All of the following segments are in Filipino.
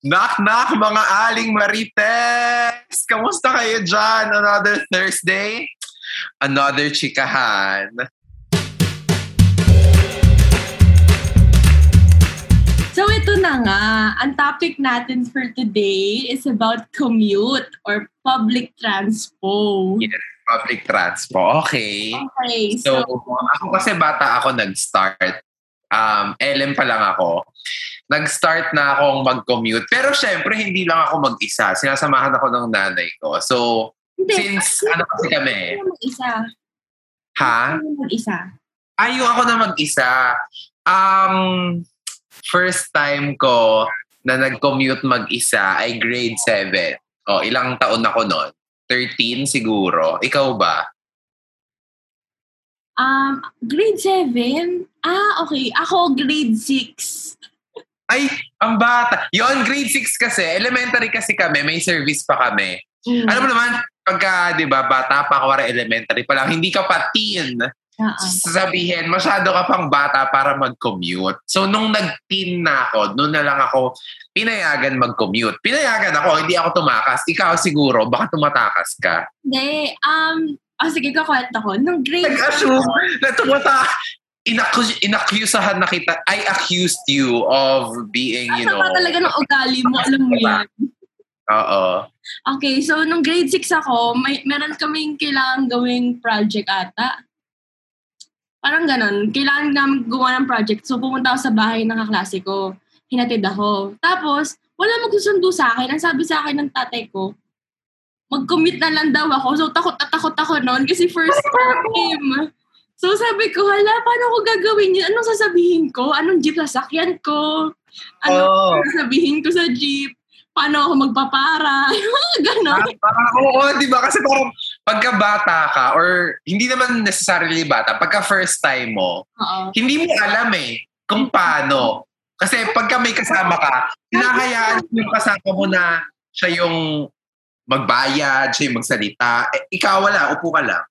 Knock knock mga aling marites! Kamusta kayo dyan? Another Thursday? Another chikahan. So ito na nga, ang topic natin for today is about commute or public transpo. Yes, public transpo. Okay. Okay, So, so, ako kasi bata ako nag-start. Um, LM pa lang ako. Nag-start na akong mag-commute. Pero syempre, hindi lang ako mag-isa. Sinasamahan ako ng nanay ko. So, hindi, since ano kasi kami, mo mag-isa. ha? Mag-isa. Ayaw ako na mag-isa. Um, first time ko na nag-commute mag-isa ay grade 7. O, ilang taon ako noon? 13 siguro. Ikaw ba? Um, grade 7? Ah, okay. Ako, grade 6. Ay, ang bata. Yon grade 6 kasi. Elementary kasi kami. May service pa kami. Mm. Alam mo naman, pagka, di ba, bata pa, kawara elementary pa lang, hindi ka pa teen. Ah. Sasabihin, masyado ka pang bata para mag-commute. So, nung nag-teen na ako, noon na lang ako pinayagan mag-commute. Pinayagan ako, hindi ako tumakas. Ikaw siguro, baka tumatakas ka. Hindi, um, oh, sige, kakwento ko. Nung grade Nag-assume na tumata inaccuse, inakusahan na kita, I accused you of being, you Asa know, ba talaga ng ugali mo? Alam mo yan. oo. Okay, so nung grade 6 ako, may meron kaming kailangan gawing project ata. Parang ganon. Kailangan namin gumawa ng project. So pumunta ako sa bahay ng kaklase ko. Hinatid ako. Tapos, wala magsusundo sa akin. Ang sabi sa akin ng tatay ko, mag-commit na lang daw ako. So takot na takot ako noon kasi first time. So sabi ko, hala, paano ko gagawin yun? Anong sasabihin ko? Anong jeep sasakyan ko? Ano Oo. sasabihin ko sa jeep? Paano ako magpapara? Ganon. Ah, parang, oo, di ba? Kasi parang pagka bata ka, or hindi naman necessarily bata, pagka first time mo, Oo. hindi mo alam eh kung paano. Kasi pagka may kasama ka, hinahayaan yung kasama mo na siya yung magbayad, siya yung magsalita. Eh, ikaw wala, upo ka lang.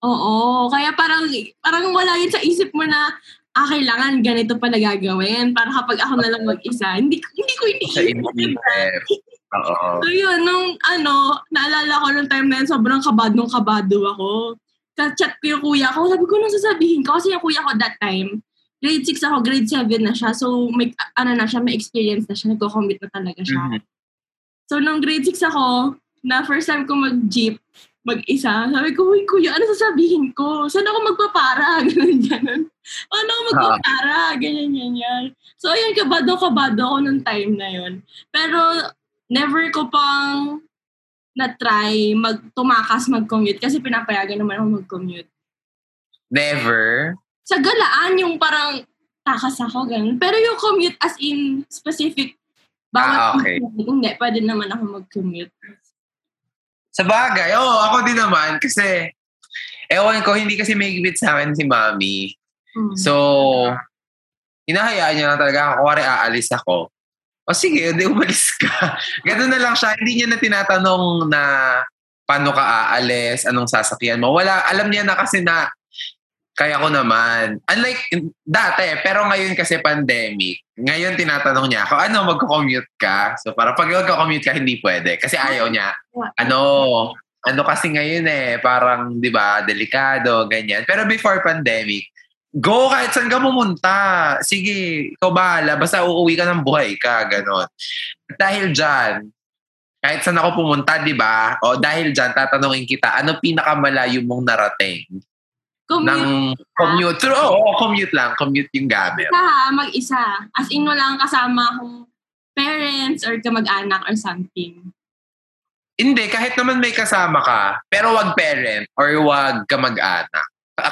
Oo, kaya parang parang wala yun sa isip mo na ah, kailangan ganito pala gagawin para kapag ako na lang mag-isa. Hindi, ko- hindi ko Sa iniisip. iniisip. Oo. So yun, nung ano, naalala ko nung time na yun, sobrang kabadong kabado ako. Ka-chat ko yung kuya ko, sabi ko, anong sasabihin ko? Kasi yung kuya ko that time, grade 6 ako, grade 7 na siya. So, may, ano na siya, may experience na siya, nagko-commit na talaga siya. Mhm. So, nung grade 6 ako, na first time ko mag-jeep, mag-isa, sabi ko, Uy, kuya, ano sasabihin ko? Saan ako magpapara? Ganun, ganun. Ano ako magpapara? Ganyan, ganyan. So, ayun, kabado-kabado ako nung time na yun. Pero, never ko pang na-try mag tumakas mag-commute kasi pinapayagan naman ako mag-commute. Never. Sa galaan, yung parang takas ako, ganun. Pero yung commute as in specific, Ah, bawat okay. hindi, pwede naman ako mag-commute. Sa bagay, oo, ako din naman. Kasi, ewan ko, hindi kasi may gibit sa akin si mami. Mm. So, hinahayaan niya lang talaga ako. Kuwari, aalis ako. O sige, hindi umalis ka. Ganun na lang siya. Hindi niya na tinatanong na paano ka aalis, anong sasakyan mo. Wala, alam niya na kasi na kaya ko naman. Unlike dati, pero ngayon kasi pandemic, ngayon tinatanong niya ako, ano, magko-commute ka? So, para pag magko-commute ka, hindi pwede. Kasi ayaw niya. Ano, ano kasi ngayon eh, parang, di ba, delikado, ganyan. Pero before pandemic, go kahit saan ka pumunta. Sige, ikaw bahala. Basta uuwi ka ng buhay ka, ganon. Dahil dyan, kahit saan ako pumunta, di ba? O dahil dyan, tatanungin kita, ano pinakamalayo mong narating Commute ng commute? Oo, commute lang. Commute yung gamit. ka ha, mag-isa. As in, wala kang kasama akong parents or kamag-anak or something. Hindi, kahit naman may kasama ka, pero wag parent or wag kamag-anak.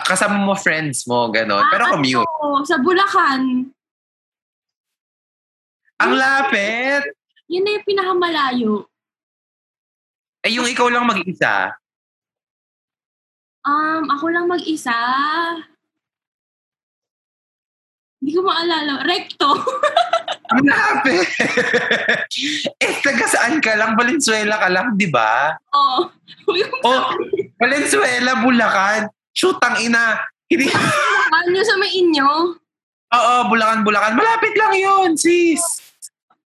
Kasama mo friends mo, ganon. Pero commute. Oo, sa Bulacan. Ang lapit! Yun na yung pinakamalayo. Eh, yung ikaw lang mag-isa. Um, ako lang mag-isa. Hindi ko maalala. Recto. Ang lapit! eh, taga saan ka lang? Valenzuela ka lang, di ba? Oo. Yung Oh, Valenzuela, Bulacan. Shoot, ang ina. Hindi. ano sa may inyo? Oo, Bulacan, Bulacan. Malapit lang yun, sis.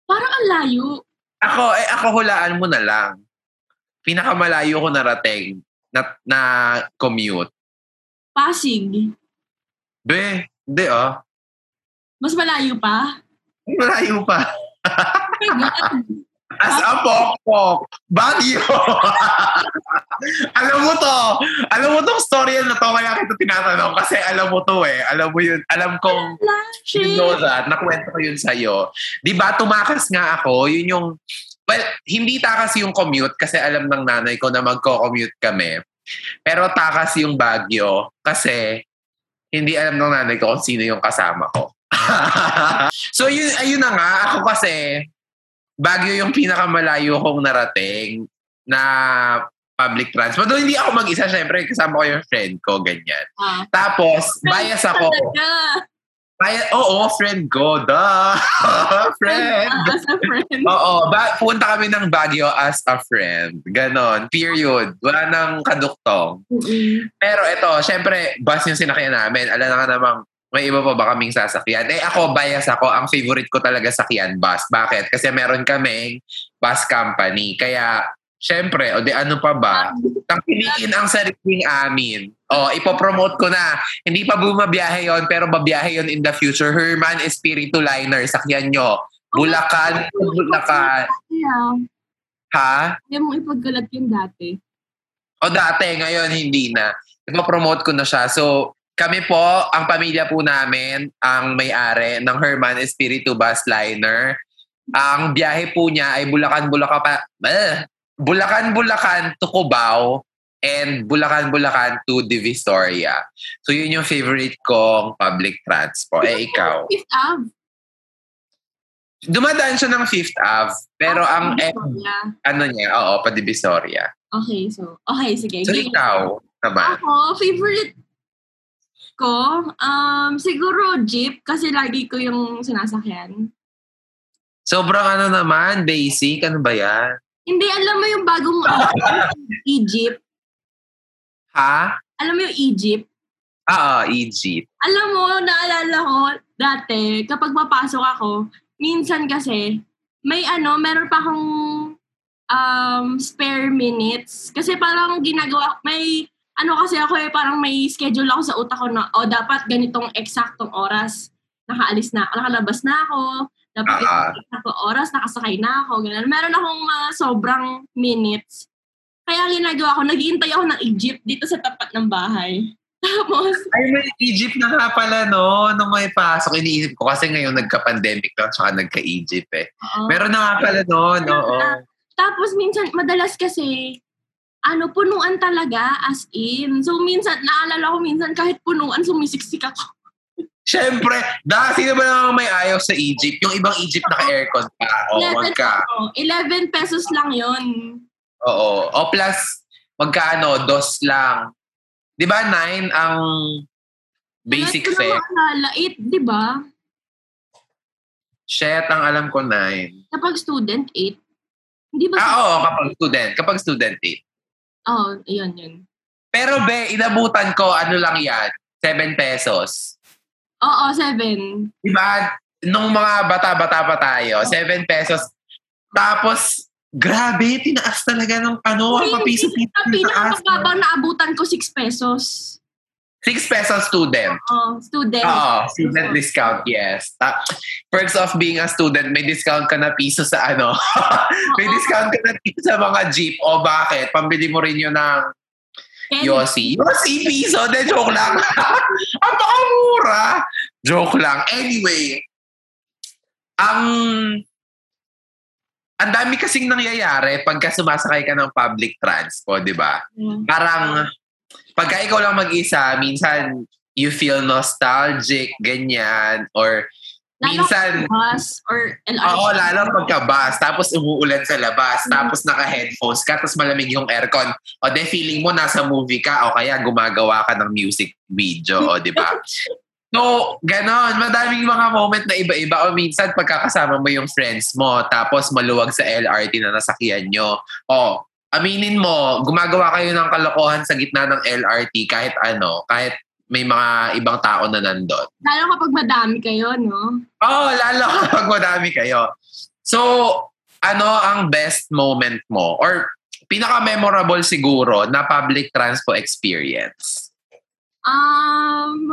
Parang ang malayo? Ako, eh, ako hulaan mo na lang. Pinakamalayo ko narating na, na commute. Pasig. Be, hindi ah. Mas malayo pa? Malayo pa. Oh my God. As a pokpok. Baguio. alam mo to. Alam mo tong story na to kaya kita tinatanong kasi alam mo to eh. Alam mo yun. Alam kong you know that. Nakwento ko yun sa'yo. Di ba tumakas nga ako. Yun yung Well, hindi takas yung commute kasi alam ng nanay ko na magko-commute kami. Pero takas yung Baguio kasi hindi alam ng nanay ko kung sino yung kasama ko. so yun, ayun na nga. Ako kasi, Baguio yung pinakamalayo kong narating na public transport. Though hindi ako mag-isa, syempre kasama ko yung friend ko, ganyan. Ah. Tapos, bias ako. Bias, oo, friend ko, duh. friend. As a friend. Oo, ba- punta kami ng Baguio as a friend. Ganon, period. Wala nang kaduktong. Pero ito, syempre, bus yung sinakyan namin. Alam na ka namang, may iba pa ba kaming sasakyan? Eh ako, bias ako. Ang favorite ko talaga sakyan, bus. Bakit? Kasi meron kaming bus company. Kaya, syempre, o di ano pa ba? Tangkilikin ang sariling amin. O, ipopromote ko na. Hindi pa bumabiyahe yon pero babiyahe yon in the future. Herman Espiritu Liner, sakyan nyo. Bulacan, Bulacan. Kaya, Ha? kaya mo ipagkalat yung dati. O dati, ngayon hindi na. Ipapromote ko na siya. So, kami po, ang pamilya po namin, ang may-ari ng Herman Espiritu Bus Liner. Ang biyahe po niya ay Bulacan-Bulacan pa, eh, Bulacan-Bulacan to Cubao and Bulacan-Bulacan to Divisoria. So, yun yung favorite kong public transport. Eh, ikaw. Fifth Ave. Dumadaan siya ng Fifth Ave, pero Ah, ang, eh, ano niya, oo, pa Divisoria. Okay, so, okay, sige. So, Game. ikaw naman. Ako, favorite ko, um, siguro jeep kasi lagi ko yung sinasakyan. Sobrang ano naman, basic. Ano ba yan? Hindi, alam mo yung bagong ano, Egypt. Ha? Alam mo yung Egypt? Ah, Egypt. Alam mo, naalala ko, dati, kapag papasok ako, minsan kasi, may ano, meron pa akong um, spare minutes. Kasi parang ginagawa, may, ano kasi ako eh, parang may schedule ako sa utak ko na, o dapat ganitong eksaktong oras, nakaalis na, nakalabas na ako, dapat Ah. ganitong eksaktong oras, nakasakay na ako, ganun. Meron akong mga sobrang minutes. Kaya ginagawa ko, naghihintay ako ng Egypt dito sa tapat ng bahay. Tapos, Ay, may Egypt na nga pala, no? Nung may pasok, iniisip ko kasi ngayon nagka-pandemic lang, tsaka nagka-Egypt eh. oo. Meron na nga pala noon, oo. Tapos minsan, madalas kasi, ano, punuan talaga, as in. So minsan, naalala ko minsan, kahit punuan, sumisiksik ako. Siyempre, da, sino ba namang may ayaw sa Egypt? Yung ibang Egypt naka-aircon pa. O, wag ka. Oh, 11 pesos lang yon Oo. O plus, magkano? Dos lang. Di ba nine ang basic fare? na maalala, 8, di ba? Shit, ang alam ko nine. Kapag student, 8. Hindi ba? Ah, oo, kapag student. Kapag student, eight. Oo, oh, yun, yun. Pero be, inabutan ko, ano lang yan, 7 pesos. Oo, 7. Diba, nung mga bata-bata pa tayo, 7 pesos. Tapos, grabe, tinaas talaga ng ano, ang papiso-piso. Ang pinakamababang naabutan ko, 6 pesos. 6 pesos student. Oo, student. Oo, student discount, yes. Ta- perks of being a student, may discount ka na piso sa ano. may discount ka na piso sa mga jeep. O bakit? Pambili mo rin yun ng Yossi. Yossi piso? De, joke lang. Ang pakamura. Joke lang. Anyway, ang ang dami kasing nangyayari pagka sumasakay ka ng public transport, di ba? Yeah. Parang, pagka ikaw lang mag-isa, minsan you feel nostalgic, ganyan, or Lalo minsan, bus or LRT. Oo, lalo pagka-bus, tapos umuulan sa labas, Mm. tapos naka-headphones ka, tapos malamig yung aircon. O de feeling mo nasa movie ka o kaya gumagawa ka ng music video, o di ba? So, ganon. Madaming mga moment na iba-iba. O minsan, pagkakasama mo yung friends mo, tapos maluwag sa LRT na nasakyan nyo. O, aminin mo, gumagawa kayo ng kalokohan sa gitna ng LRT kahit ano, kahit may mga ibang tao na nandun. Lalo kapag madami kayo, no? Oo, oh, lalo kapag madami kayo. So, ano ang best moment mo? Or pinaka-memorable siguro na public transpo experience? Um,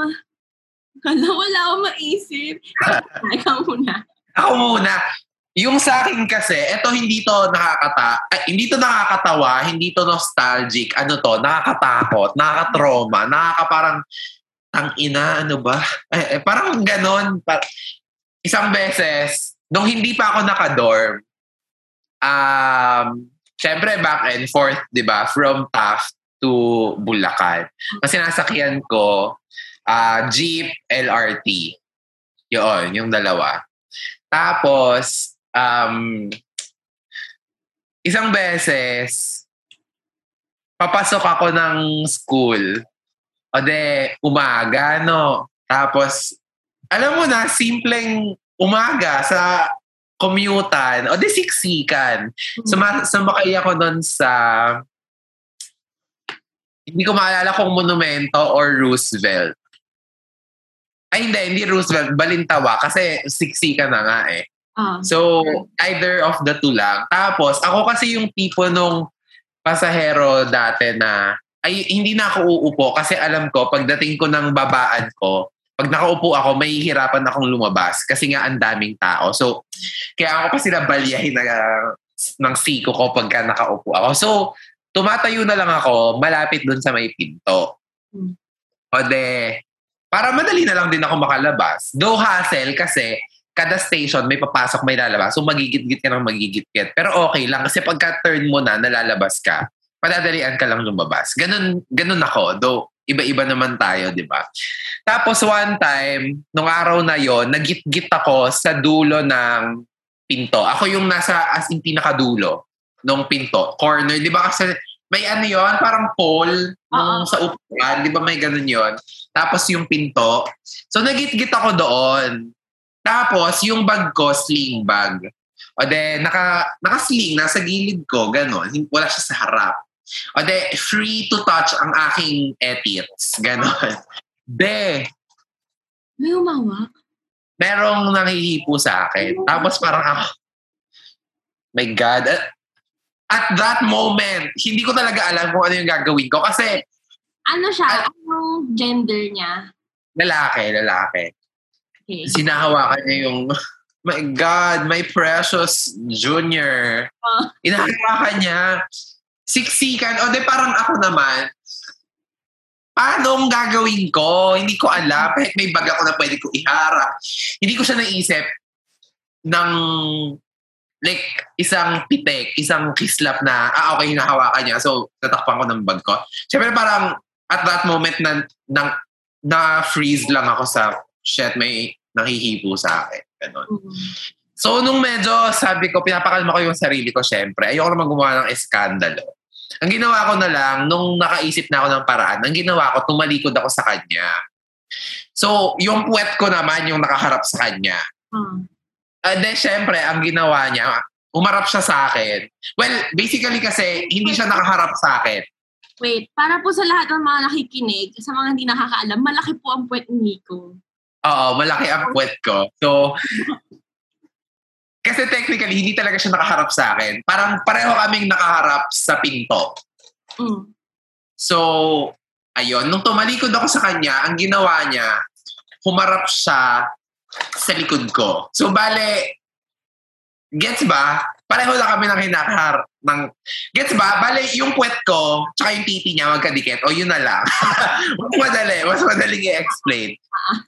wala, wala akong maisip. Ikaw muna. Ako muna. Yung sa akin kasi, eto hindi to nakakata, ay, hindi to nakakatawa, hindi to nostalgic, ano to, nakakatakot, nakakatrauma, nakakaparang, ang ina, ano ba? Eh, eh, parang ganon. Par- isang beses, nung hindi pa ako naka-dorm, um, syempre back and forth, di ba, from Taft to Bulacan. Kasi nasakyan ko, uh, Jeep, LRT. Yun, yung dalawa. Tapos, um, isang beses, papasok ako ng school. O de, umaga, no? Tapos, alam mo na, simpleng umaga sa commutan. O de, siksikan. Suma, sumakay ako doon sa hindi ko maalala kung monumento or Roosevelt. Ay, hindi, hindi Roosevelt, Balintawa, kasi siksikan na nga eh. Ah. So, either of the two lang. Tapos, ako kasi yung tipo nung pasahero dati na, ay, hindi na ako uupo kasi alam ko, pagdating ko ng babaan ko, pag nakaupo ako, may hirapan akong lumabas kasi nga ang daming tao. So, kaya ako kasi nabalyahin na ng siko ko pagka nakaupo ako. So, tumatayo na lang ako malapit dun sa may pinto. Hmm. O de, para madali na lang din ako makalabas. Though hassle kasi kada station may papasok, may lalabas. So magigit-git ka ng magigit-git. Pero okay lang kasi pagka turn mo na, nalalabas ka, padadalian ka lang lumabas. Ganun, ganun ako. Though iba-iba naman tayo, di ba? Tapos one time, nung araw na yon nagit-git ako sa dulo ng pinto. Ako yung nasa as in pinakadulo ng pinto. Corner. Di ba kasi may ano yon parang pole nung sa upuan. Di ba may ganun yon Tapos yung pinto. So nagit-git ako doon. Tapos yung bag ko, sling bag. O de, naka, naka-sling, nasa gilid ko, gano'n. Wala siya sa harap. O de, free to touch ang aking etits. Gano'n. De, May umawak. merong nangihipo sa akin. Tapos parang ako, my God. At, at that moment, hindi ko talaga alam kung ano yung gagawin ko. Kasi Ano siya? Anong gender niya? lalaki, lalaki. Okay. Sinahawakan niya yung, my God, my precious junior. Ah. Inahawakan niya. Siksikan. O de parang ako naman, paano ang gagawin ko? Hindi ko alam. Kahit may bag ako na pwede ko ihara. Hindi ko siya naisip ng like isang pitek, isang kislap na, ah okay, hinahawakan niya. So, tatakpan ko ng bag ko. Siyempre parang at that moment na, na, na freeze lang ako sa shit, may nahihipo sa akin. Ganon. Mm. So, nung medyo sabi ko, pinapakalma ko yung sarili ko, syempre, ayoko naman gumawa ng eskandalo. Ang ginawa ko na lang, nung nakaisip na ako ng paraan, ang ginawa ko, tumalikod ako sa kanya. So, yung puwet ko naman yung nakaharap sa kanya. Ah. And then, syempre, ang ginawa niya, umarap siya sa akin. Well, basically kasi, hindi siya nakaharap sa akin. Wait, para po sa lahat ng mga nakikinig, sa mga hindi nakakaalam, malaki po ang puwet ni Nico. Oo, malaki ang puwet ko. So, kasi technically, hindi talaga siya nakaharap sa akin. Parang pareho kaming nakaharap sa pinto. Mm. So, ayun. Nung tumalikod ako sa kanya, ang ginawa niya, humarap siya sa likod ko. So, bale, gets ba? Pareho lang kami ng hinakahar. Ng, gets ba? Bale, yung puwet ko, tsaka yung titi niya magkadikit. O, yun na lang. mas madali. Mas madaling i-explain.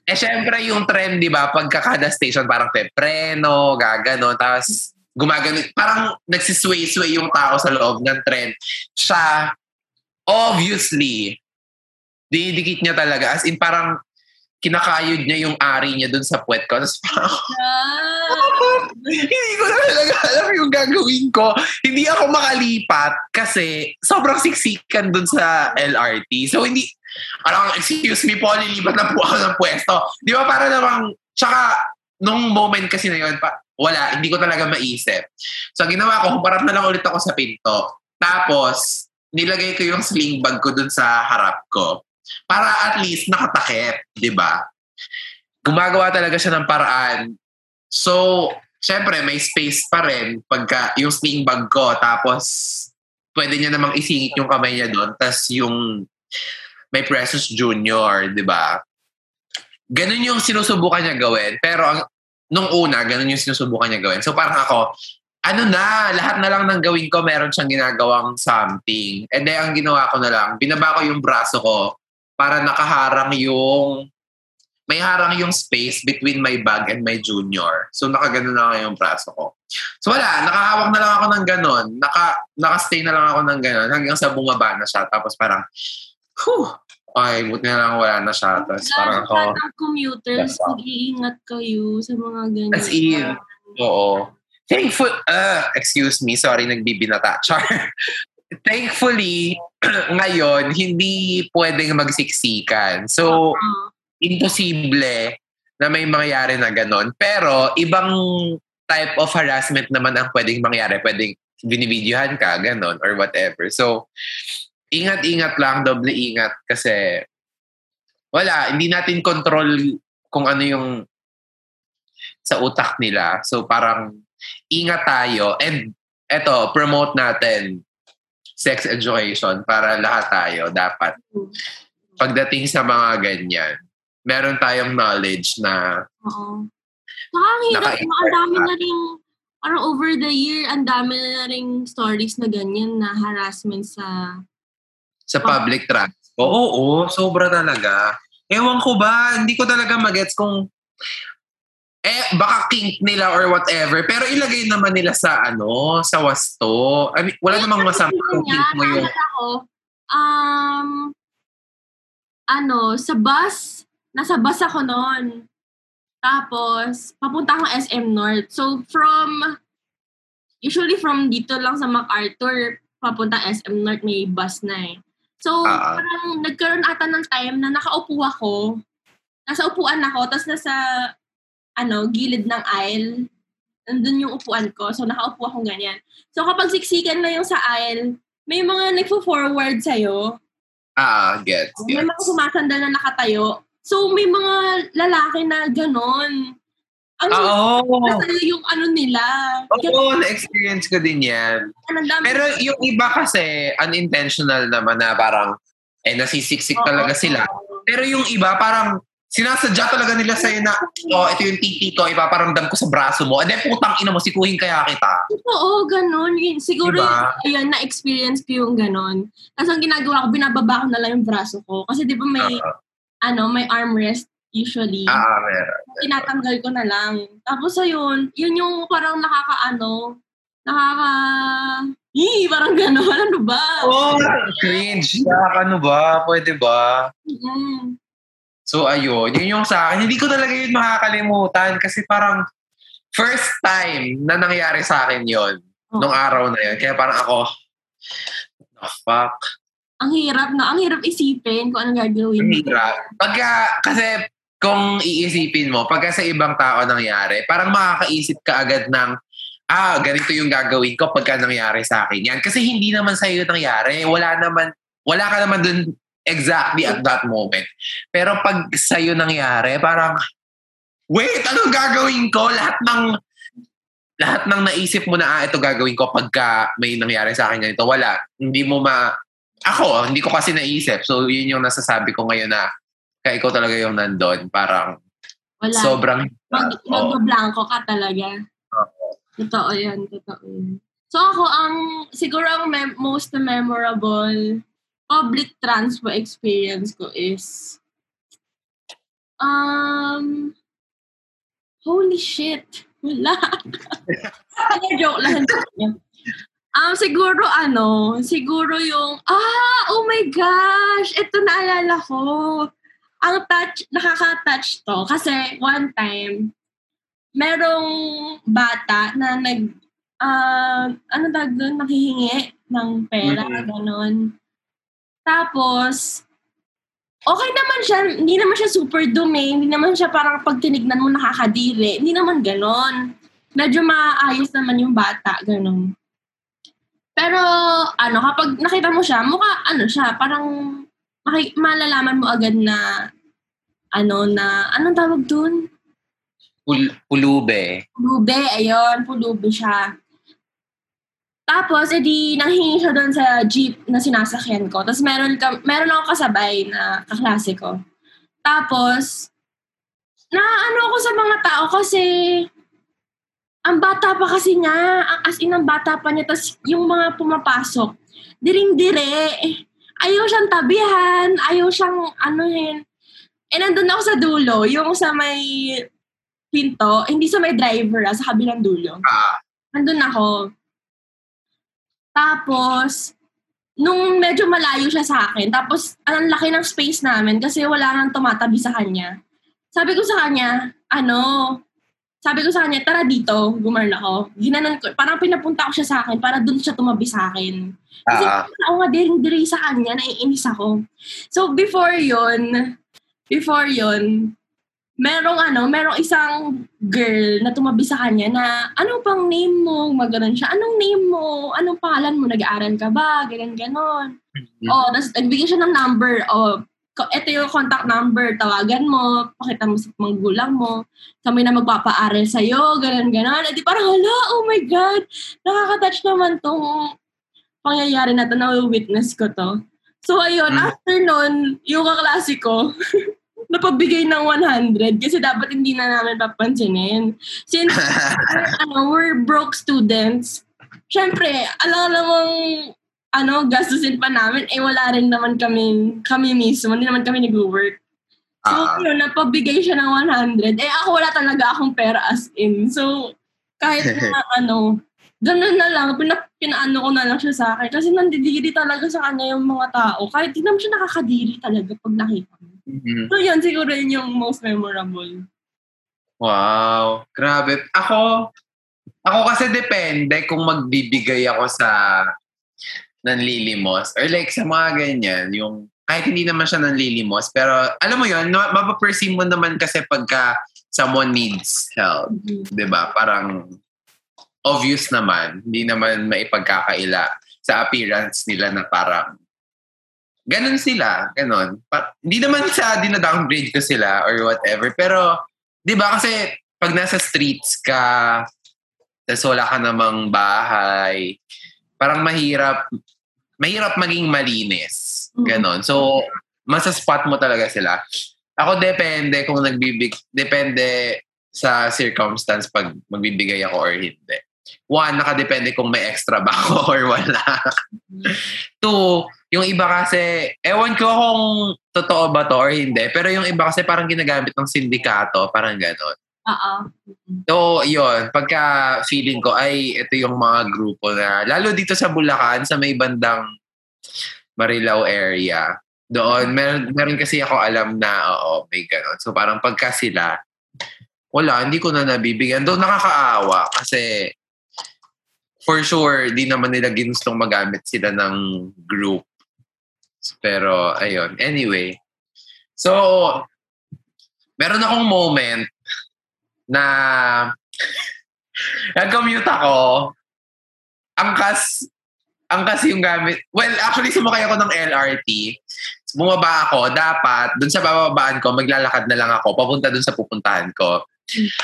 Eh, syempre, yung trend, di ba? Pagkakada station, parang pepreno, gagano. Tapos, gumagano. Parang nagsisway-sway yung tao sa loob ng trend. Siya, obviously, dinidikit niya talaga. As in, parang kinakayod niya yung ari niya dun sa puwet ko. Tapos parang, Ah. hindi ko na talaga alam yung gagawin ko. Hindi ako makalipat kasi sobrang siksikan dun sa LRT. So, hindi, parang, excuse me po, lilipat na po ako ng pwesto. Di ba, para namang, tsaka, nung moment kasi na yun, pa, wala, hindi ko talaga maisip. So, ginawa ko, humarap na lang ulit ako sa pinto. Tapos, nilagay ko yung sling bag ko dun sa harap ko. Para at least nakatakip, di ba? Gumagawa talaga siya ng paraan So, syempre may space pa rin pagka yung sling bag ko tapos pwede niya namang isingit yung kamay niya doon tapos yung may Precious Junior, di ba? Ganun yung sinusubukan niya gawin. Pero ang, nung una, ganun yung sinusubukan niya gawin. So parang ako, ano na, lahat na lang ng gawin ko, meron siyang ginagawang something. And then, ang ginawa ko na lang, binaba ko yung braso ko para nakaharang yung, may harang yung space between my bag and my junior. So, nakaganon na lang yung braso ko. So, wala, nakahawak na lang ako ng ganon. Naka, nakastay na lang ako ng ganon hanggang sa bumaba na siya. Tapos parang, whew, ay, buti na lang wala na siya. Tapos parang ako, Lahat ng commuters, mag-iingat kayo sa mga ganyan. As in, Oo. Thankful, uh, excuse me, sorry, nagbibinata. Char. Thankfully, ngayon, hindi pwedeng magsiksikan. So, Ah, imposible na may mangyari na ganon. Pero, ibang type of harassment naman ang pwedeng mangyari. Pwedeng binibidyohan ka, ganon, or whatever. So, ingat-ingat lang, doble ingat kasi wala, hindi natin control kung ano yung sa utak nila. So, parang ingat tayo. And eto, promote natin sex education para lahat tayo dapat pagdating sa mga ganyan, meron tayong knowledge na Oo. Saka ang hirap, ang dami na rin, parang over the year, ang dami na rin stories na ganyan na harassment sa... sa public transport. Oo, oo, sobra talaga. Ewan ko ba, hindi ko talaga magets kung eh, baka kink nila or whatever. Pero ilagay naman nila sa ano, sa wasto. I mean, wala namang masama kung kink mo yung... Naalala ko, um, ano, sa bus, nasa bus ako noon. Tapos, papunta akong SM North. So, from, usually from dito lang sa MacArthur, papunta SM North, may bus na eh. So, ah. parang nagkaroon ata ng time na nakaupo ako. Nasa upuan ako, tapos nasa, ano, gilid ng aisle. Nandun yung upuan ko. So, nakaupo akong ganyan. So, kapag siksikan na yung sa aisle, may mga nagpo-forward sa'yo. Ah, gets, May gets. mga sumasandal na nakatayo. So, may mga lalaki na ganon. Ang Ah, oh. yung ano nila. Oo, na-experience ko din yan. Pero yung iba kasi, unintentional naman na parang, eh, nasisiksik Oo, talaga sila. Pero yung iba, parang, sinasadya talaga nila sa'yo na, oh, ito yung titi ko, ipaparamdam ko sa braso mo. And then, putang ina mo, sikuhin kaya kita. Oo, ganon. Yun, siguro, Diba? ayun, na-experience ko yung ganon. Tapos ang ginagawa ko, binababa ko na lang yung braso ko. Kasi di ba may, ano, may armrest usually. Ah, ah, meron. tinatanggal ko na lang. Tapos ayun, yun yung parang nakakaano, nakaka... Ih, parang gano'n. Ano ba? Oh, cringe. Yak, ano ba? Pwede ba? Mm. So, ayun. Yun yung sa akin. Hindi ko talaga yun makakalimutan kasi parang first time na nangyari sa akin yon Oo. nung araw na yun. Kaya parang ako, the fuck? Ang hirap na. Ang hirap isipin kung anong gagawin. Ang hirap. Pagka, kasi kung iisipin mo, pagka sa ibang tao nangyari, parang makakaisip ka agad ng, ah, ganito yung gagawin ko pagka nangyari sa akin yan. Kasi hindi naman sa'yo nangyari. Wala naman, wala ka naman dun exactly at that moment. Pero pag sa'yo nangyari, parang, wait, anong gagawin ko? Lahat ng, lahat ng naisip mo na, ah, ito gagawin ko pagka may nangyari sa akin ganito. Wala. Hindi mo ma, ako, hindi ko kasi naisip. So, yun yung nasasabi ko ngayon na kaya ikaw talaga yung nandun. Parang Wala. sobrang... Mag, Oo. magbablanko ka talaga. Totoo yan. Totoo. So ako, ang siguro ang mem- most memorable public transport experience ko is um holy shit. Wala. Ano, joke lang. Um, siguro ano, siguro yung, ah, oh my gosh, ito naalala ko. Ang touch, nakaka-touch to. Kasi one time, merong bata na nag, ah, ano tawag doon, nanghihingi ng pera, Mhm. ganon. Tapos, okay naman siya, hindi naman siya super dumi, hindi naman siya parang pag tinignan mo nakakadiri, hindi naman ganon. Medyo maayos naman yung bata, ganon. Pero, ano, kapag nakita mo siya, mukha, ano siya, parang maki- malalaman mo agad na, ano, na, anong tawag dun? Pul- pulube. Pulube, ayun, pulube siya. Tapos, edi, nanghingi siya doon sa jeep na sinasakyan ko. Tapos, meron, ka, meron ako kasabay na kaklase ko. Tapos, na ano ako sa mga tao kasi ang bata pa kasi niya, ang as in ang bata pa niya, tapos yung mga pumapasok, diring-dire, ayaw siyang tabihan, ayaw siyang anuhin. Eh, nandun ako sa dulo, yung sa may pinto, hindi sa may driver, ah, sa kabilang dulo. Ah, Nandun ako. Tapos, nung medyo malayo siya sa akin, tapos ang laki ng space namin kasi wala nang tumatabi sa kanya. Sabi ko sa kanya, ano, sabi ko sa kanya, tara dito, gumarn ako. Ginanon ko, parang pinapunta ko siya sa akin para doon siya tumabi sa akin. Kasi ah, ako nga diring-diri sa kanya, naiinis ako. So before yon before yon merong ano, merong isang girl na tumabi sa kanya na, anong pang name mo? Maganon siya, anong name mo? Anong pangalan mo? Nag-aaral ka ba? Ganon, ganon. Mhm. Oh, tapos nagbigay siya ng number. Oh, ito yung contact number. Tawagan mo. Pakita mo sa magulang mo. Kami na magpapaaral sa'yo. Ganon, ganon. Eh di parang, hala, oh my God. Nakaka-touch naman tong pangyayari na to. Na-witness ko to. So, ayun, Mm. after nun, yung kaklase ko, napabigay ng 100 kasi dapat hindi na namin papansinin. Since we're, ano, we're broke students, syempre, alam namang ano, gastusin pa namin, eh wala rin naman kami, kami mismo, hindi naman kami nag-work. So, ah, yun, napabigay siya ng 100. Eh, ako wala talaga akong pera as in. So, kahit na ano, ganun na lang, pina, pinaano ko na lang siya sa akin. Kasi nandidiri talaga sa kanya yung mga tao. Kahit di naman siya nakakadiri talaga pag nakita mo. Mhm. So, yun, siguro yun yung most memorable. Wow, grabe. Ako, ako kasi depende kung magbibigay ako sa nanlilimos or like sa mga ganyan, yung kahit hindi naman siya nanlilimos, pero alam mo yun, ma- mapaperceive mo naman kasi pagka someone needs help, Mhm. 'di ba? Parang obvious naman, hindi naman maipagkakaila sa appearance nila na parang ganun sila, ganun. Pa- hindi naman sa dinadowngrade ko sila or whatever, pero 'di ba kasi pag nasa streets ka, tapos wala ka namang bahay, parang mahirap mahirap maging malinis. Mhm. Ganon. So, masa-spot mo talaga sila. Ako depende kung nagbibig, depende sa circumstance pag magbibigay ako or hindi. One, nakadepende kung may extra ba ako or wala. Two, yung iba kasi, ewan ko kung totoo ba to or hindi, pero yung iba kasi parang ginagamit ng sindikato, parang ganon. Oo. So, yun. Pagka feeling ko, ay, ito yung mga grupo na, lalo dito sa Bulacan, sa may bandang Marilao area. Doon, meron, meron kasi ako alam na, oo, may ganon. So, parang pagka sila, wala, hindi ko na nabibigyan. Doon nakakaawa kasi for sure, di naman nila ginustong magamit sila ng group. Pero, ayun. Anyway. So, meron akong moment na nag-commute ako, angkas, angkas yung gamit. Well, actually, sumakay ako ng LRT. Bumaba ako, dapat, dun sa bababaan ko, maglalakad na lang ako, papunta dun sa pupuntahan ko.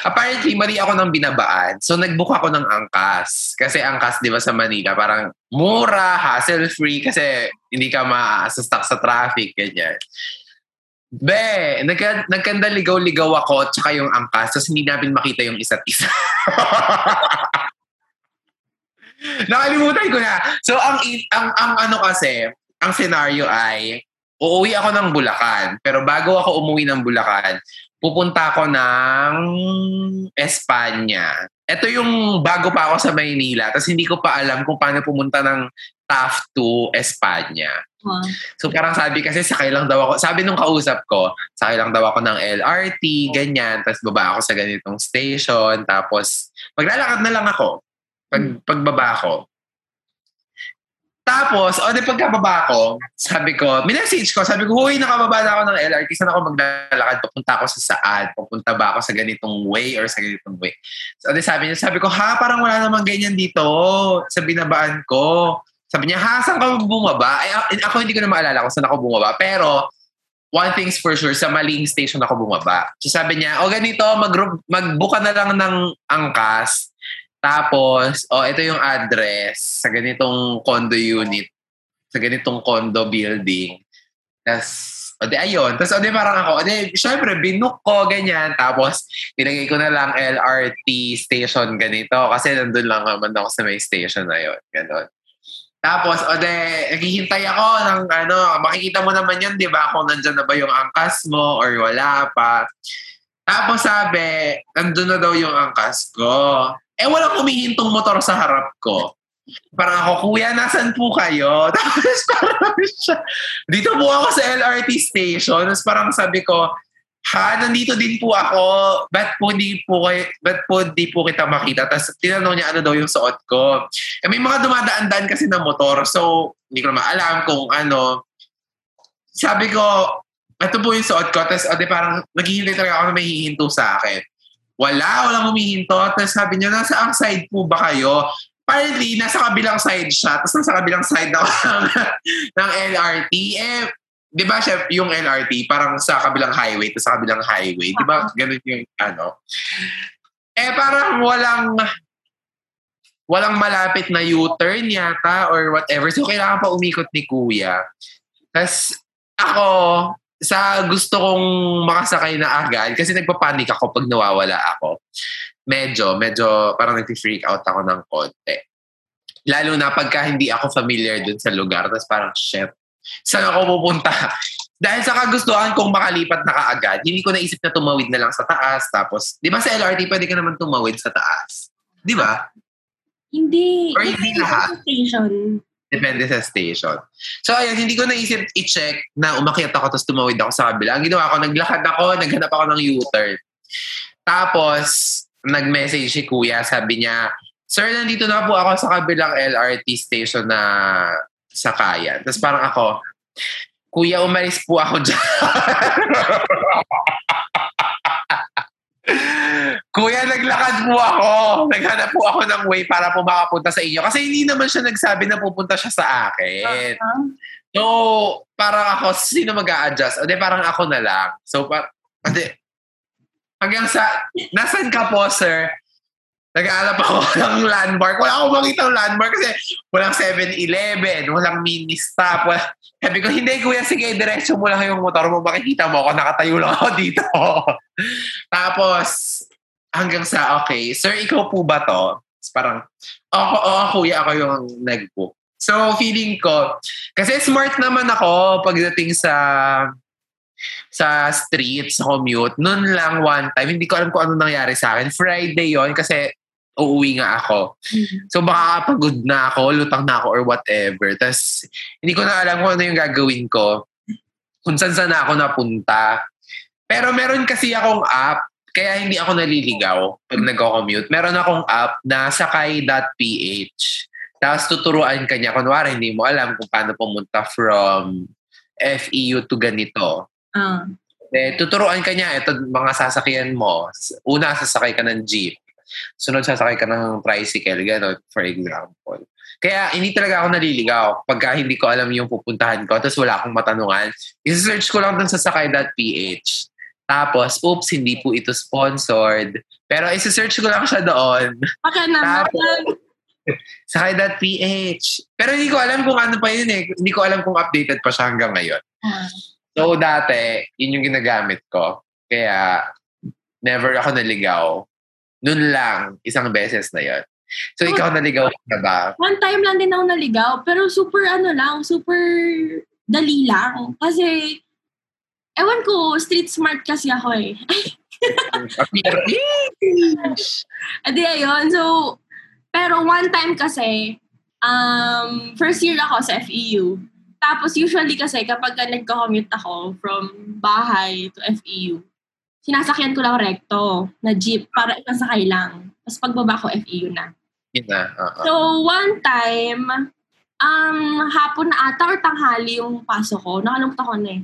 Apparently, mali ako ng binabaan. So, nag-book ako ng angkas. Kasi angkas, di ba, sa Manila, parang mura, hassle-free, kasi hindi ka ma-stuck sa traffic, ganyan. Be, nagka, nagkandaligaw-ligaw ako tsaka yung angkas tapos hindi namin makita yung isa't isa. Nakalimutan ko na. So, ang, ang, ang ano kasi, ang scenario ay, uuwi ako ng Bulacan. Pero bago ako umuwi ng Bulacan, pupunta ako ng Espanya. Ito yung bago pa ako sa Maynila. Tapos hindi ko pa alam kung paano pumunta ng Taft to Espanya. Wow. So parang sabi kasi sakay lang daw ako. Sabi nung kausap ko, sakay lang daw ako ng LRT, ganyan. Tapos baba ako sa ganitong station. Tapos maglalakad na lang ako. Pag, pagbaba ko. Tapos, o di pagkababa ko, sabi ko, minessage ko, sabi ko, huy, nakababa na ako ng LRT, saan ako maglalakad? Papunta ako sa saan? Papunta ba ako sa ganitong way or sa ganitong way? So, di sabi niya, sabi ko, ha, parang wala namang ganyan dito sa binabaan ko. Sabi niya, ha, saan ka bumaba? Ay, a- ako hindi ko na maalala kung saan ako bumaba. Pero, one thing's for sure, sa maling station ako bumaba. So sabi niya, o ganito, mag magbuka na lang ng angkas. Tapos, o ito yung address sa ganitong condo unit, sa ganitong condo building. Tapos, o di ayun. Tapos o di parang ako, o di syempre binook ko, ganyan. Tapos nilagay ko na lang LRT station ganito kasi nandun lang naman ako sa may station na yun. Ganon. Tapos, o de, naghihintay ako ng ano, makikita mo naman yun, di ba? Kung nandyan na ba yung angkas mo or wala pa. Tapos sabi, nandun na daw yung angkas ko. Eh, walang humihintong motor sa harap ko. Parang ako, kuya, nasan po kayo? Tapos parang siya, dito po ako sa LRT station. Tapos parang sabi ko, ha, nandito din po ako. Ba't po di po, kayo, ba't po di po kita makita? Tapos tinanong niya ano daw yung suot ko. Eh, may mga dumadaan-daan kasi ng motor. So, hindi ko naman alam kung ano. Sabi ko, ito po yung suot ko. Tapos, ade, parang naghihintay talaga ako na may hihinto sa akin. Wala, walang humihinto. Tapos sabi niya, nasa ang side po ba kayo? apparently, nasa kabilang side siya, tapos nasa kabilang side ako ng, ng LRT. Eh, di ba siya, yung LRT, parang sa kabilang highway, tapos sa kabilang highway. Di ba, ganun yung ano. Eh, parang walang, walang malapit na U-turn yata or whatever. So, kailangan pa umikot ni kuya. Tapos, ako, sa gusto kong makasakay na agad, kasi nagpapanik ako pag nawawala ako medyo, medyo parang nag-freak out ako ng konti. Lalo na pagka hindi ako familiar dun sa lugar. Tapos parang, shit, saan ako pupunta? Dahil sa kagustuhan kong makalipat na kaagad, hindi ko naisip na tumawid na lang sa taas. Tapos, di ba sa LRT, pwede ka naman tumawid sa taas? Di ba? Hindi. Or hindi lahat? Station. Depende sa station. So, ayun, hindi ko naisip i-check na umakyat ako tapos tumawid ako sa kabila. Ang ginawa ko, naglakad ako, naghanap ako ng U-turn. Tapos, nag-message si kuya, sabi niya, Sir, nandito na po ako sa kabilang LRT station na sakayan. Tapos parang ako, Kuya, umalis po ako dyan. Kuya, naglakad po ako. Naghanap po ako ng way para po makapunta sa inyo. Kasi hindi naman siya nagsabi na pupunta siya sa akin. Uh-huh. So, parang ako, sino mag adjust O, di, parang ako na lang. So, par- ade, Hanggang sa, nasan ka po, sir? Nag-aalap ako ng landmark. Wala akong makita ng landmark kasi walang 7-Eleven, walang mini-stop. Wala. Sabi ko, hindi kuya, sige, diretso mo lang yung motor mo. Makikita mo ako, nakatayo lang ako dito. Tapos, hanggang sa, okay, sir, ikaw po ba to? Parang, ako, oh, oh, kuya, ako yung nag-book. So, feeling ko, kasi smart naman ako pagdating sa sa street, sa commute. Noon lang one time, hindi ko alam kung ano nangyari sa akin. Friday yon kasi uuwi nga ako. Mm-hmm. So baka pagod na ako, lutang na ako or whatever. Tapos hindi ko na alam kung ano yung gagawin ko. Kung saan saan na ako napunta. Pero meron kasi akong app, kaya hindi ako naliligaw pag nag-commute. Meron akong app na sakay.ph. Tapos tuturuan ka niya. Kunwari, hindi mo alam kung paano pumunta from FEU to ganito. Uh. Eh, tuturuan ka niya, ito mga sasakyan mo. Una, sasakay ka ng jeep. Sunod, sasakay ka ng tricycle, gano'n, for example. Kaya hindi talaga ako naliligaw pagka hindi ko alam yung pupuntahan ko tapos wala akong matanungan. I-search ko lang dun sa sakay.ph. Tapos, oops, hindi po ito sponsored. Pero i-search ko lang siya doon. Okay naman. Tapos, sakay.ph. Pero hindi ko alam kung ano pa yun eh. Hindi ko alam kung updated pa siya hanggang ngayon. Uh. So, dati, yun yung ginagamit ko. Kaya, never ako naligaw. Noon lang, isang beses na yon. So, oh, ikaw naligaw na ba? One time lang din ako naligaw. Pero super ano lang, super dali lang. Kasi, ewan ko, street smart kasi ako eh. Adi, ayun. So, pero one time kasi, um, first year ako sa FEU. Tapos usually kasi kapag nagko-commute ako from bahay to FEU, sinasakyan ko lang recto na jeep para ikasakay lang. Tapos pagbaba ko FEU na. Yeah, uh-huh. So one time, um, hapon na ata or tanghali yung pasok ko, nakalungkot ako na eh.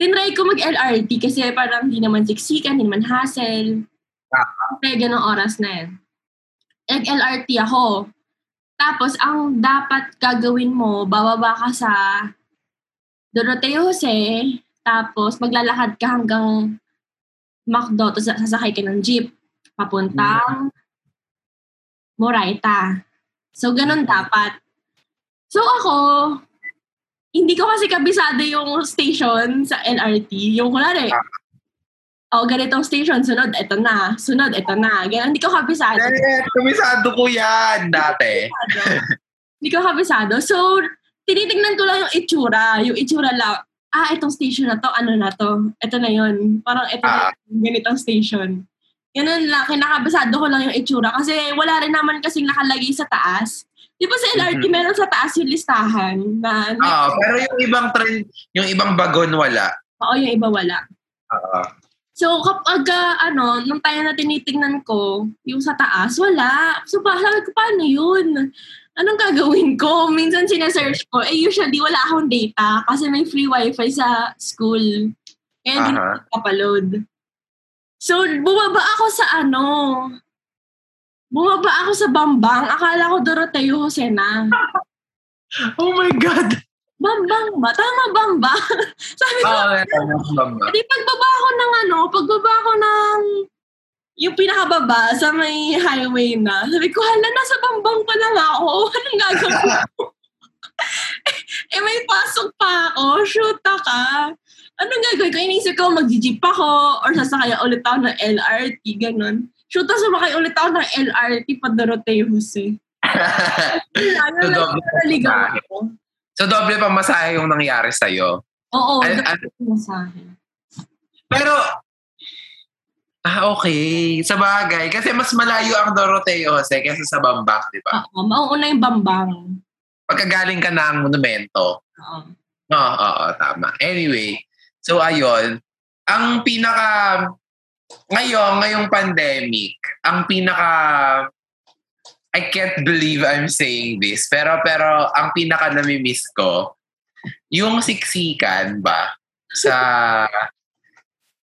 Tinry ko mag-LRT kasi parang hindi naman siksikan, hindi naman hassle. Uh-huh. Kaya ganong oras na yun. Nag-LRT ako. Tapos, ang dapat gagawin mo, bababa ka sa Doroteo Jose, Tapos, maglalakad ka hanggang McDo, tapos sasakay ka ng jeep. Papuntang Moraita. So, ganun dapat. So, ako, hindi ko kasi kabisado yung station sa LRT. Yung kunwari, oh, ganitong station, sunod, eto na. Sunod, eto na. Ganun, hindi ko kabisado. Eh, kumisado ko yan dati. Hindi ko kabisado. So, tinitingnan ko lang yung itsura. Yung itsura lang, ah, itong station na to, ano na to? Ito na yun. Parang ito Ah. na yung ganitong station. Ganun lang, kinakabisado ko lang yung itsura. Kasi wala rin naman kasing nakalagay sa taas. Di ba sa LRT, Mhm. meron sa taas yung listahan na, Oo, pero yung ibang train, yung ibang bagon wala. oo, yung iba wala. Oo. So, kapag, ah, ano, nung tayo na tinitingnan ko, yung sa taas, wala. So, pa, sabi ko, paano yun? Anong gagawin ko? Minsan sinesearch ko. Eh, usually, wala akong data kasi may free wifi sa school. Kaya hindi na upload. So, bumaba ako sa ano, bumaba ako sa Bambang. Akala ko Doroteo Jose na. Oh my God! Bambang ba? Tama Bambang? Sabi ko, oh, mama. Di pagbaba ko ng ano, pagbaba ko ng yung pinakababa sa may highway na. Sabi ko, hala, nasa bambang pa lang ako. Anong gagawin ko? eh, may pasok pa ako. Shoot ka. Anong gagawin ko? Inisip ko, mag-jeep ako or sasakay ulit ako ng LRT, ganun. Shoot sumakay ulit ako ng LRT pa Doroteo Jose. Ayun, So, naligaw ako. so, doble pa masahe yung nangyari sa'yo. Oo, Al- al- masahe. Pero, ah, okay. Sa bagay. Kasi mas malayo ang Doroteo Jose kaysa sa Bambang, di ba? Oo, mauuna yung bambang. Pagkagaling ka ng monumento. Oo. Oo, oo, tama. Anyway, so ayun, ang pinaka, ngayon, ngayong pandemic, ang pinaka, I can't believe I'm saying this, pero pero ang pinaka nami-miss ko, yung siksikan ba sa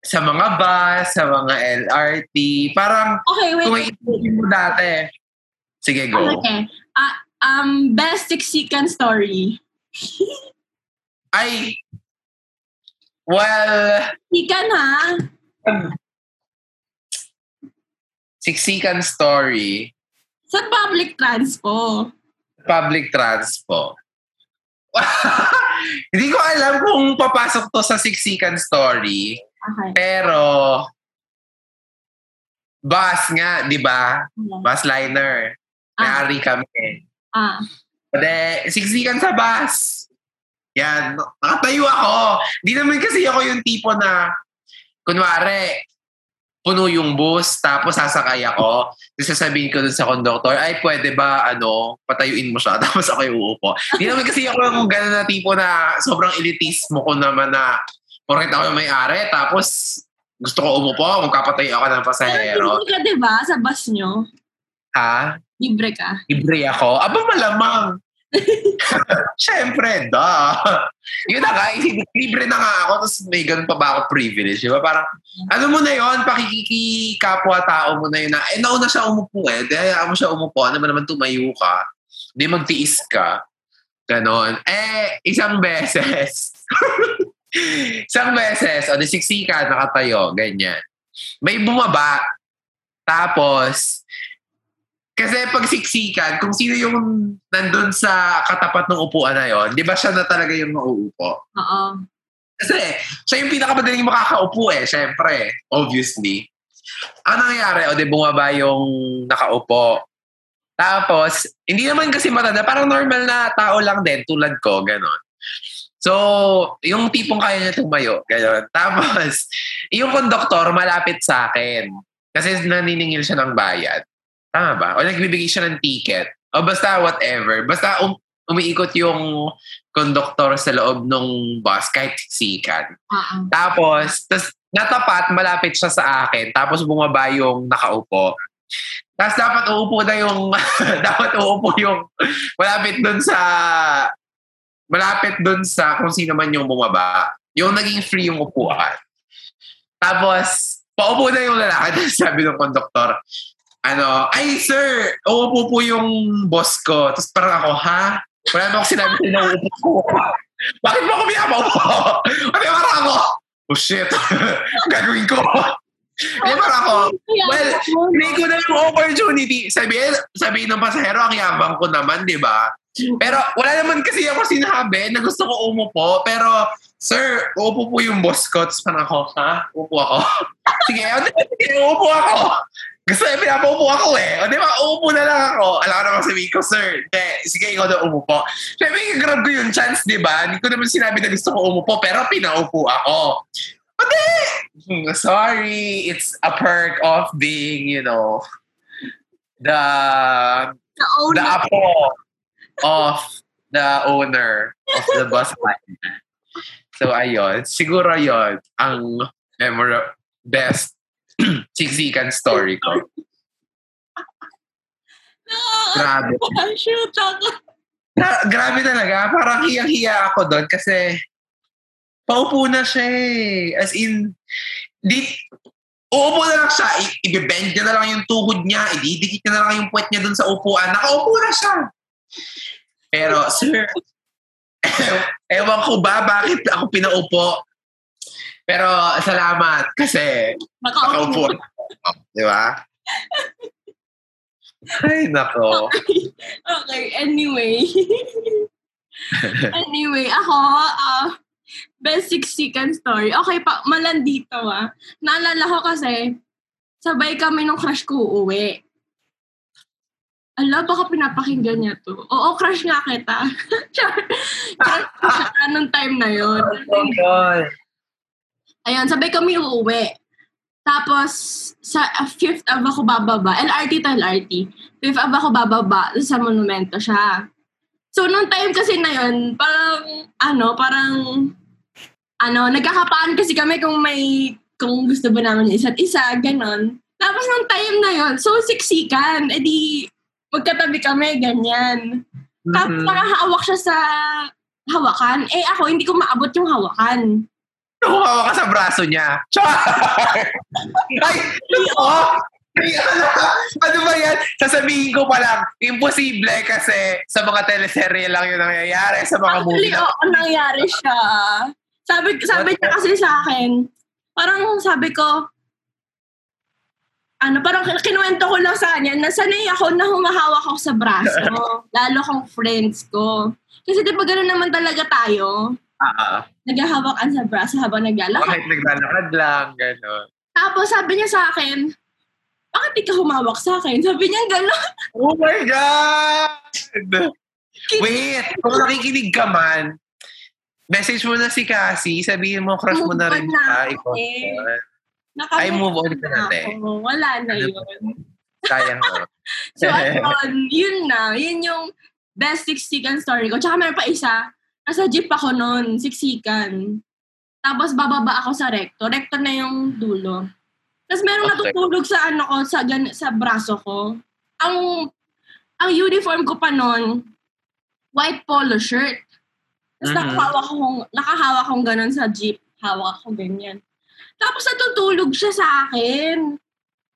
sa mga bus, sa mga LRT, parang Okay, wait. kung iisipin mo dati. Sige, go. Okay. Ah, um, best siksikan story. Ay, well, Sikan ha? siksikan story, Sa public transpo. public transpo. Hindi ko alam kung papasok to sa siksikan story, Okay. pero bus nga, di ba? Bus liner. Ah, May-ari kami. ah. Pwede, siksikan sa bus. Yan, nakatayo ako. Di naman kasi ako yung tipo na, kunwari, puno yung bus, tapos sasakay ako. Sasabihin ko dun sa conductor, ay, pwede ba, ano, patayuin mo siya, tapos ako yung uupo. Di naman kasi ako yung gano'n na tipo na sobrang elitismo ko naman na, porket ako yung may-ari, tapos gusto ko umupo, magkapatay ako ng Pero pasahero. libre ka, di ba? Sa bus nyo. Ha? Libre ka. Libre ako? Aba, malamang. Siyempre, da. Yun na nga, libre na nga ako, tapos may ganun pa ba ako privilege? Di ba? Parang, ano mo na yon pakikiki-kapwa-tao mo na yun na, eh, nauna siya umupo eh. Di hayaan mo siya umupo. Ano ba naman tumayo ka? Di magtiis ka. Ganon. Eh, isang beses. isang beses, o di siksika, nakatayo, ganyan. May bumaba. Tapos, kasi pag siksikan, kung sino yung nandun sa katapat ng upuan na yon, di ba siya na talaga yung mauupo? Oo. Kasi siya yung pinakamadaling makakaupo eh, syempre. Obviously. Ang nangyari, o di bumaba yung nakaupo. Tapos, hindi naman kasi matanda, parang normal na tao lang din, tulad ko, gano'n. So, yung tipong kaya niya tumayo, gano'n. Tapos, yung konduktor malapit sa akin. Kasi naniningil siya ng bayad. Tama ba? O nagbibigay siya ng ticket. O basta whatever. Basta um, umiikot yung konduktor sa loob ng bus kahit sikan. Oo. Tapos, tas, natapat, malapit siya sa akin. Tapos bumaba yung nakaupo. Tapos dapat uupo na yung, dapat uupo yung, malapit dun sa, malapit dun sa kung sino man yung bumaba. Yung naging free yung upuan. Tapos, paupo na yung lalaki. Tapos sabi ng konduktor, ano, ay sir, uupo po yung boss ko. Tapos parang ako, ha? Wala naman ako sinabi na uupo ko. Bakit mo ako pinapaupo? At di parang ako, oh shit, gagawin ko. Di parang ako, well, hindi ko na yung opportunity. Sabihin, sabihin ng pasahero, ang yabang ko naman, di ba? Pero wala naman kasi ako sinabi na gusto ko umupo. Pero, sir, uupo po yung boss ko. Tapos parang ako, ha? Uupo ako? sige, sige, uupo ako. Gusto niya, pinapaupo ako eh. O di ba, uupo na lang ako. Alam ko naman sabihin ko, sir, de, sige, ikaw na umupo. Siyempre, grab ko yung chance, di ba? Hindi ko naman sinabi na gusto ko umupo, pero pinaupo ako. Hindi! Hmm, sorry, it's a perk of being, you know, the The owner. the apo of the owner of the bus line. So, ayun. Siguro yon ang memorable, best siksikan story ko. Grabe. Shoot ako. Na, grabe talaga. Parang hiyang-hiya ako doon kasi paupo na siya eh. As in, di, uupo na lang siya. I- i-bend niya na lang yung tuhod niya. Ididikit niya na lang yung puwet niya doon sa upuan. Nakaupo na siya. Pero, sir, ewan ko ba bakit ako pinaupo. Pero, salamat kasi nakaupo. Di ba? Ay, nako. Okay, anyway. anyway, ako, ah, best siksikan story. Okay pa, malandito ah. Naalala ko kasi, sabay kami nung crush ko uuwi. Ala, baka pinapakinggan niya to. Oo, crush nga kita. crush ko siya time na yun. Oh, God. Ayun, sabay kami uuwi. Tapos, sa uh, fifth of ako bababa. LRT to LRT. Fifth of ako bababa sa monumento siya. So, nung time kasi na yun, parang, ano, parang, ano, nagkakapaan kasi kami kung may, kung gusto ba namin isa't isa, ganon. Tapos nung time na yun, so siksikan, edi, magkatabi kami, ganyan. Tapos Mhm. nakahawak siya sa hawakan. Eh ako, hindi ko maabot yung hawakan. Nakuha ka sa braso niya. Char! Ay, oh! Ay, ano, ano ba yan? Sasabihin ko pa lang, imposible kasi sa mga teleserye lang yun nangyayari, sa mga Actually, movie. oo, nangyari siya. Sabi, sabi niya kasi sa akin, parang sabi ko, ano, parang kin- kinuwento ko lang sa kanya na sanay ako na humahawak ako sa braso. lalo kong friends ko. Kasi di ba gano'n naman talaga tayo? Ah, Naghahawakan sa braso habang naglalakad. bakit naglalakad lang, gano'n. Tapos sabi niya sa akin, bakit di ka humawak sa akin? Sabi niya gano'n. Oh my God! Wait, kung nakikinig ka man, message mo na si Cassie, sabihin mo, crush mo na rin siya. ako Ikaw, eh. Ay, move on ka na, ako. Wala na yun. Sayang mo. So, ayun, yun na. Yun yung best siksikan story ko. Tsaka meron pa isa. Nasa jeep ako noon, siksikan. Tapos bababa ako sa recto. Recto na yung dulo. Tapos meron Okay. natutulog sa ano ko, sa, gan- sa braso ko. Ang ang uniform ko pa noon, white polo shirt. Tapos Mhm. nakahawak akong, nakahawak akong ganun sa jeep. Hawak ako ganyan. Tapos natutulog siya sa akin.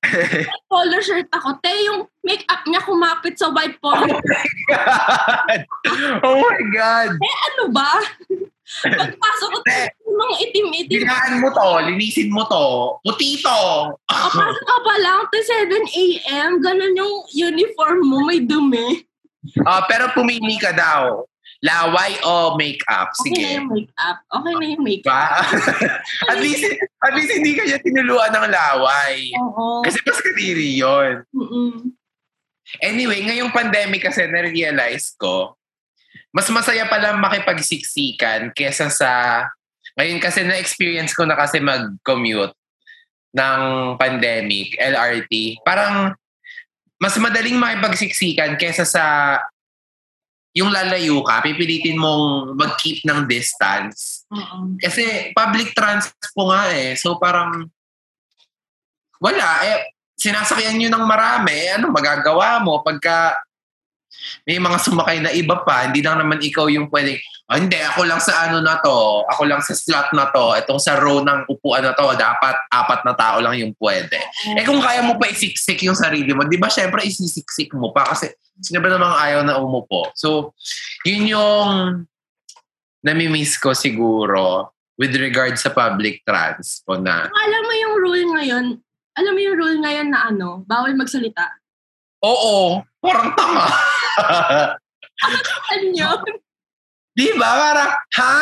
White polo shirt ako. Te, yung make-up niya kumapit sa white polo God! Oh my God! Eh, ano ba? Pagpasok ko, mga itim-itim. Ginaan mo to, linisin mo to, puti to. Papasok ka pa lang, to 7 a.m. Ganun yung uniform mo, may dumi. Ah, pero pumili ka daw. Laway o makeup? Okay na Sige. yung make-up. Okay na yung make-up. Ba? at least, at least hindi ka niya tinuluan ng laway. Oo. Kasi mas kadiri yun. Mm-mm. Anyway, ngayong pandemic kasi na-realize ko, mas masaya pala makipagsiksikan kesa sa... Ngayon kasi na-experience ko na kasi mag-commute ng pandemic, LRT. Parang mas madaling makipagsiksikan kesa sa yung lalayo ka, pipilitin mong mag-keep ng distance. Oo. Kasi public transport nga eh. So parang wala. Eh, sinasakyan nyo ng marami. Eh, ano magagawa mo pagka may mga sumakay na iba pa, hindi lang naman ikaw yung pwedeng, oh, hindi, ako lang sa ano na to, ako lang sa slot na to, itong sa row ng upuan na to, dapat apat na tao lang yung pwede. Eh kung kaya mo pa isiksik yung sarili mo, di ba syempre isisiksik mo pa kasi sino ba namang ayaw na umupo. So, yun yung nami-miss ko siguro with regard sa public transpo na, Alam mo yung rule ngayon, alam mo yung rule ngayon na ano, bawal magsalita. oo, parang tanga. Ano yun? Di ba? Parang, ha?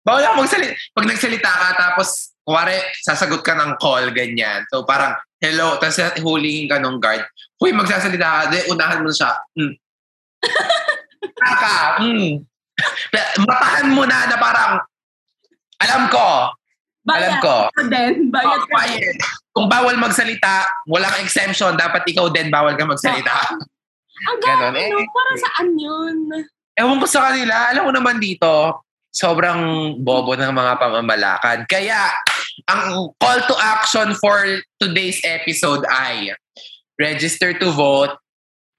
Bawal ako magsalita. Pag nagsalita ka, tapos, kuwari, sasagot ka ng call, ganyan. So, parang, hello, tapos hulihin ka ng guard. Huy, magsasalita ka, di, unahan mo siya. Mm. Kaka, mm. Matahan mo na na parang, alam ko, alam ko. Ako din. Bayad ka. quiet. Kung bawal magsalita, walang exemption. Dapat ikaw din bawal ka magsalita. Ang Ganon. gano'n, Eh, para saan yun? Ewan ko sa kanila. Alam ko naman dito, sobrang bobo ng mga pamamalakan. Kaya, ang call to action for today's episode ay register to vote,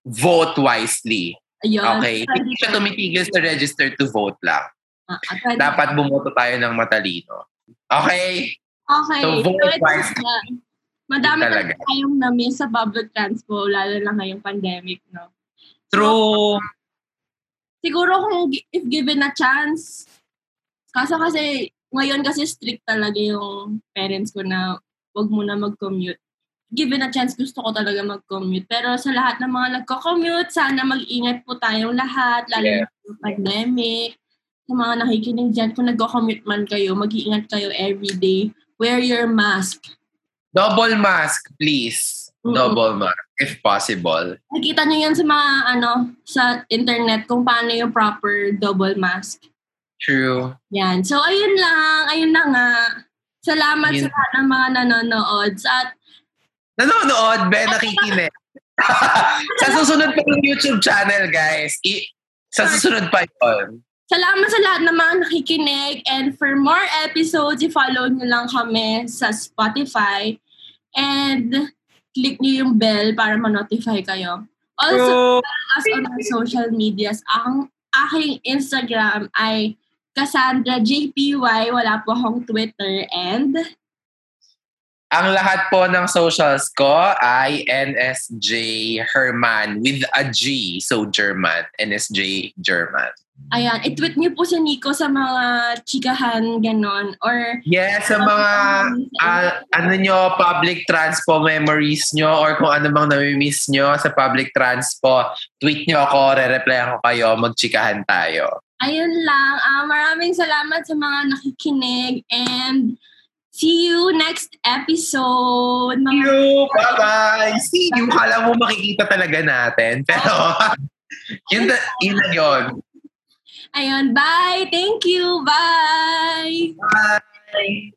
vote wisely. Ayun. Okay? Hindi siya tumitigil sa register to vote lang. Ah, ah, Dapat bumoto tayo ng matalino. Okay? Okay. So, vote ito wisely. na. Madami talaga. tayong na-miss sa public transpo, lalo na ngayong pandemic, no? True. Siguro kung if given a chance, kaso kasi, ngayon kasi strict talaga yung parents ko na wag mo na mag-commute. Given a chance, gusto ko talaga mag-commute. Pero sa lahat ng mga nagko-commute, sana mag-ingat po tayong lahat, lalo Yeah. na yung pandemic. Sa mga nakikinig dyan, kung nagko-commute man kayo, mag-iingat kayo everyday. Wear your mask. Double mask, please. Double mask, if possible. Nakikita nyo yan sa mga, ano, sa internet kung paano yung proper double mask. True. Yan. So, ayun lang. Ayun na nga. Salamat Yun. sa lahat ng mga nanonood. At Nanonood, be, nakikinig. sa susunod pa yung YouTube channel, guys. I- sa susunod pa yun. salamat sa lahat ng mga nakikinig. And for more episodes, i-follow nyo lang kami sa Spotify. And click nyo yung bell para ma-notify kayo. Also, True. us on our social medias. Ang aking Instagram ay Cassandra JPY. Wala po akong Twitter. And Ang lahat po ng socials ko ay NSJ Herman with a G. So, German. NSJ German. Ayan, i-tweet niyo po si Nico sa mga chikahan, ganon. Or Yes, sa mga ah, ano nyo, public transpo memories nyo or kung ano bang nami-miss nyo sa public transpo, tweet nyo ako, re-replyan ko kayo, magchikahan tayo. Ayun lang. Ah, maraming salamat sa mga nakikinig and see you next episode. See Mga you! Bye-bye! See you! Kala mo makikita talaga natin. Pero, yun, na- yun na yun. Ayun, bye! Thank you! Bye! Bye!